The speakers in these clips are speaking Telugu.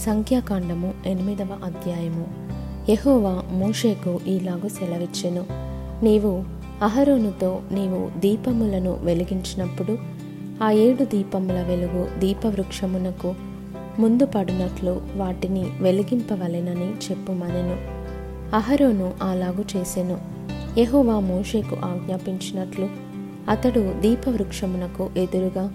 సంఖ్యాకాండము ఎనిమిదవ అధ్యాయము. యహోవా మోషేకు ఈలాగు సెలవిచ్చెను. నీవు అహరోనుతో నీవు దీపములను వెలిగించినప్పుడు ఆ ఏడు దీపముల వెలుగు దీపవృక్షమునకు ముందు పడినట్లు వాటిని వెలిగింపవలెనని చెప్పుమనెను. అహరోను అలాగు చేసెను. యహోవా మోషేకు ఆజ్ఞాపించినట్లు అతడు దీపవృక్షమునకు ఎదురుగా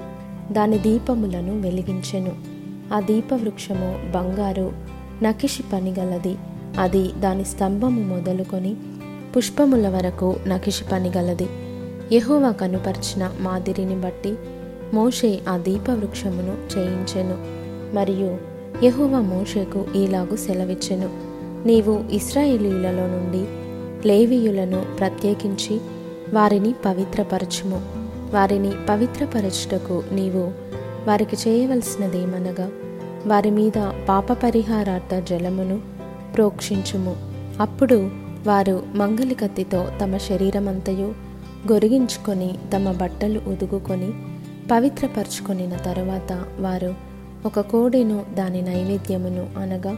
దాని దీపములను వెలిగించెను. ఆ దీపవృక్షము బంగారు నకిషి పనిగలది. అది దాని స్తంభము మొదలుకొని పుష్పముల వరకు నకిషి పనిగలది. యహోవా కనుపర్చిన మాదిరిని బట్టి మోషే ఆ దీపవృక్షమును చేయించెను. మరియు యహోవా మోషేకు ఈలాగు సెలవిచ్చెను. నీవు ఇస్రాయేలీలలో నుండి లేవీయులను ప్రత్యేకించి వారిని పవిత్రపరచుము. వారిని పవిత్రపరచుటకు నీవు వారికి చేయవలసినదేమనగా వారి మీద పాప పరిహారార్థ జలమును ప్రోక్షించుము. అప్పుడు వారు మంగలి కత్తితో తమ శరీరమంతయు గొరిగించుకొని తమ బట్టలు ఉదుగుకొని పవిత్రపరుచుకొనిన తరువాత వారు ఒక కోడెను దాని నైవేద్యమును అనగా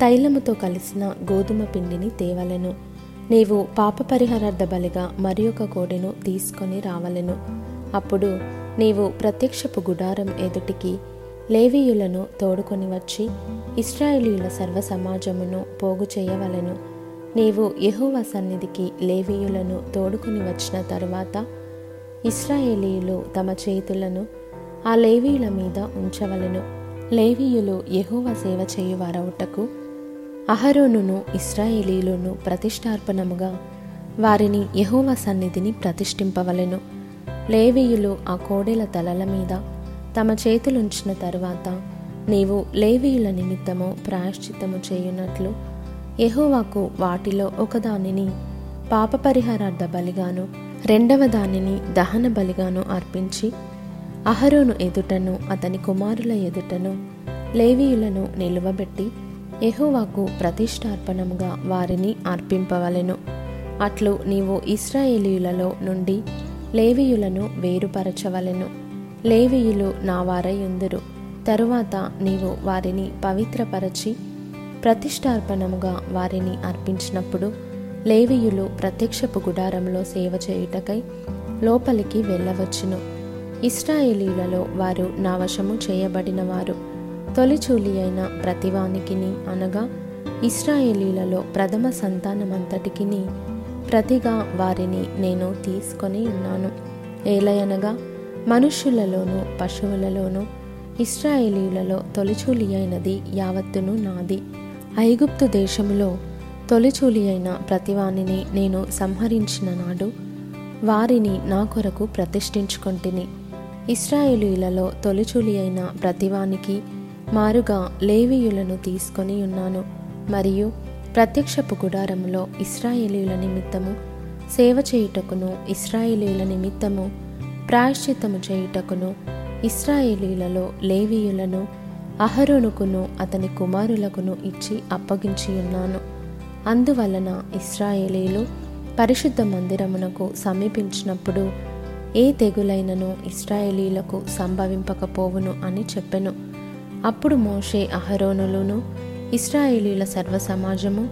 తైలముతో కలిసిన గోధుమ పిండిని తేవలెను. నీవు పాప పరిహారార్థ బలిగా మరి ఒక కోడెను తీసుకొని రావలెను. అప్పుడు నీవు ప్రత్యక్షపు గుడారం ఎదుటికి లేవీయులను తోడుకొని వచ్చి ఇస్రాయేలీల సర్వ సమాజమును పోగు చేయవలను. నీవు యెహోవా సన్నిధికి లేవీయులను తోడుకొని వచ్చిన తరువాత ఇస్రాయేలీయులు తమ చేతులను ఆ లేవీయుల మీద ఉంచవలెను. లేవీయులు యెహోవా సేవ చేయువారవుటకు అహరోనును ఇస్రాయేలీయులను ప్రతిష్టార్పణముగా వారిని యెహోవా సన్నిధిని ప్రతిష్ఠింపవలెను. లేవీయులు ఆ కోడెల తలల మీద తమ చేతులుంచిన తరువాత నీవు లేవీయుల నిమిత్తము ప్రాయశ్చిత్తము చేయునట్లు యహోవాకు వాటిలో ఒకదానిని పాపపరిహారార్థ బలిగాను రెండవ దానిని దహన బలిగాను అర్పించి అహరోను ఎదుటను అతని కుమారుల ఎదుటను లేవీయులను నిలువబెట్టి యహోవాకు ప్రతిష్టార్పణముగా వారిని అర్పింపవలెను. అట్లు నీవు ఇస్రాయేలీయులలో నుండి లేవీయులను వేరుపరచవలెను. లేవీయులు నా వారయుందురు. తరువాత నీవు వారిని పవిత్రపరచి ప్రతిష్టార్పణముగా వారిని అర్పించినప్పుడు లేవీయులు ప్రత్యక్షపు గుడారంలో సేవ చేయుటకై లోపలికి వెళ్ళవచ్చును. ఇస్రాయేలీలలో వారు నా వశము చేయబడినవారు. తొలిచూలి అయిన ప్రతివానికిని అనగా ఇస్రాయేలీలలో ప్రథమ సంతానమంతటికిని ప్రతిగా వారిని నేను తీసుకొని ఉన్నాను. ఏలయనగా మనుష్యులలోనూ పశువులలోనూ ఇస్రాయేలీలలో తొలిచూలి అయినది యావత్తును నాది. ఐగుప్తు దేశములో తొలిచూలి అయిన ప్రతివానిని నేను సంహరించిన నాడు వారిని నా కొరకు ప్రతిష్ఠించుకొంటిని. ఇస్రాయేలీలలో తొలిచూలి అయిన ప్రతివానికి మారుగా లేవీయులను తీసుకొని ఉన్నాను. మరియు ప్రత్యక్షపు గుడారములో ఇస్రాయేలీల నిమిత్తము సేవ చేయుటకును ఇస్రాయేలీల నిమిత్తము ప్రాయశ్చిత్తము చేయుటకును ఇస్రాయేలీలలో లేవీయులను అహరోనుకును అతని కుమారులకును ఇచ్చి అప్పగించి ఉన్నాను అందువలన ఇస్రాయేలీలు పరిశుద్ధ మందిరమునకు సమీపించినప్పుడు ఏ తెగులైనను ఇస్రాయేలీలకు సంభవింపకపోవును అని చెప్పెను. అప్పుడు మోషే అహరోనులను ఇస్రాయేలీల సర్వ సమాజము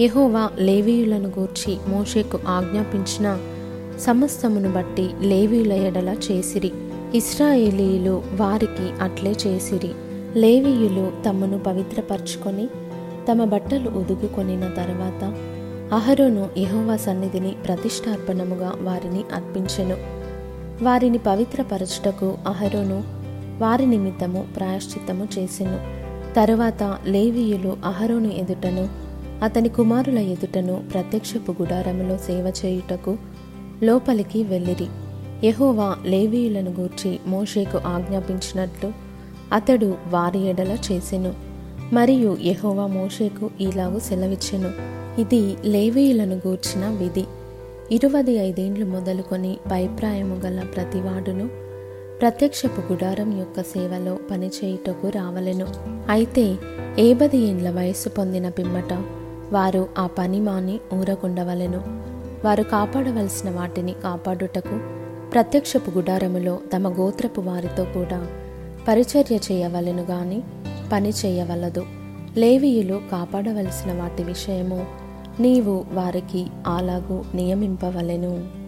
యహోవా లేవీయులను గూర్చి మోషేకు ఆజ్ఞాపించిన సమస్తమును బట్టి లేవీయుల ఎడల చేసిరి. ఇస్రాయేలీయులు వారికి అట్లే చేసిరి. లేవీయులు తమను పవిత్రపరచుకొని తమ బట్టలు ఉదుగుకొనిన తర్వాత అహరోను యహోవా సన్నిధిని ప్రతిష్టార్పణముగా వారిని అర్పించెను. వారిని పవిత్రపరచుటకు అహరోను వారి నిమిత్తము ప్రాయశ్చిత్తము చేసెను. తరువాత లేవీయులు అహరోను ఎదుటను అతని కుమారుల ఎదుటను ప్రత్యక్షపు గుడారములో సేవ చేయుటకు లోపలికి వెళ్ళిరి. యహోవా లేవీయులను గూర్చి మోషేకు ఆజ్ఞాపించినట్లు అతడు వారి ఎడల చేసెను. మరియు యహోవా మోషేకు ఇలాగూ సెలవిచ్చెను. ఇది లేవీయులను గూర్చిన విధి. ఇరవై ఐదేండ్లు మొదలుకొని పైప్రాయము గల ప్రతివాడును ప్రత్యక్షపు గుడారం యొక్క సేవలో పనిచేయుటకు రావలెను. అయితే ఏబది ఏండ్ల వయస్సు పొందిన పిమ్మట వారు ఆ పని మాని ఊరకుండవలెను. వారు కాపాడవలసిన వాటిని కాపాడుటకు ప్రత్యక్షపు గుడారములో తమ గోత్రపు వారితో కూడా పరిచర్య చేయవలెను గాని పని చేయవలదు. లేవీయులు కాపాడవలసిన వాటి విషయము నీవు వారికి అలాగూ నియమింపవలెను.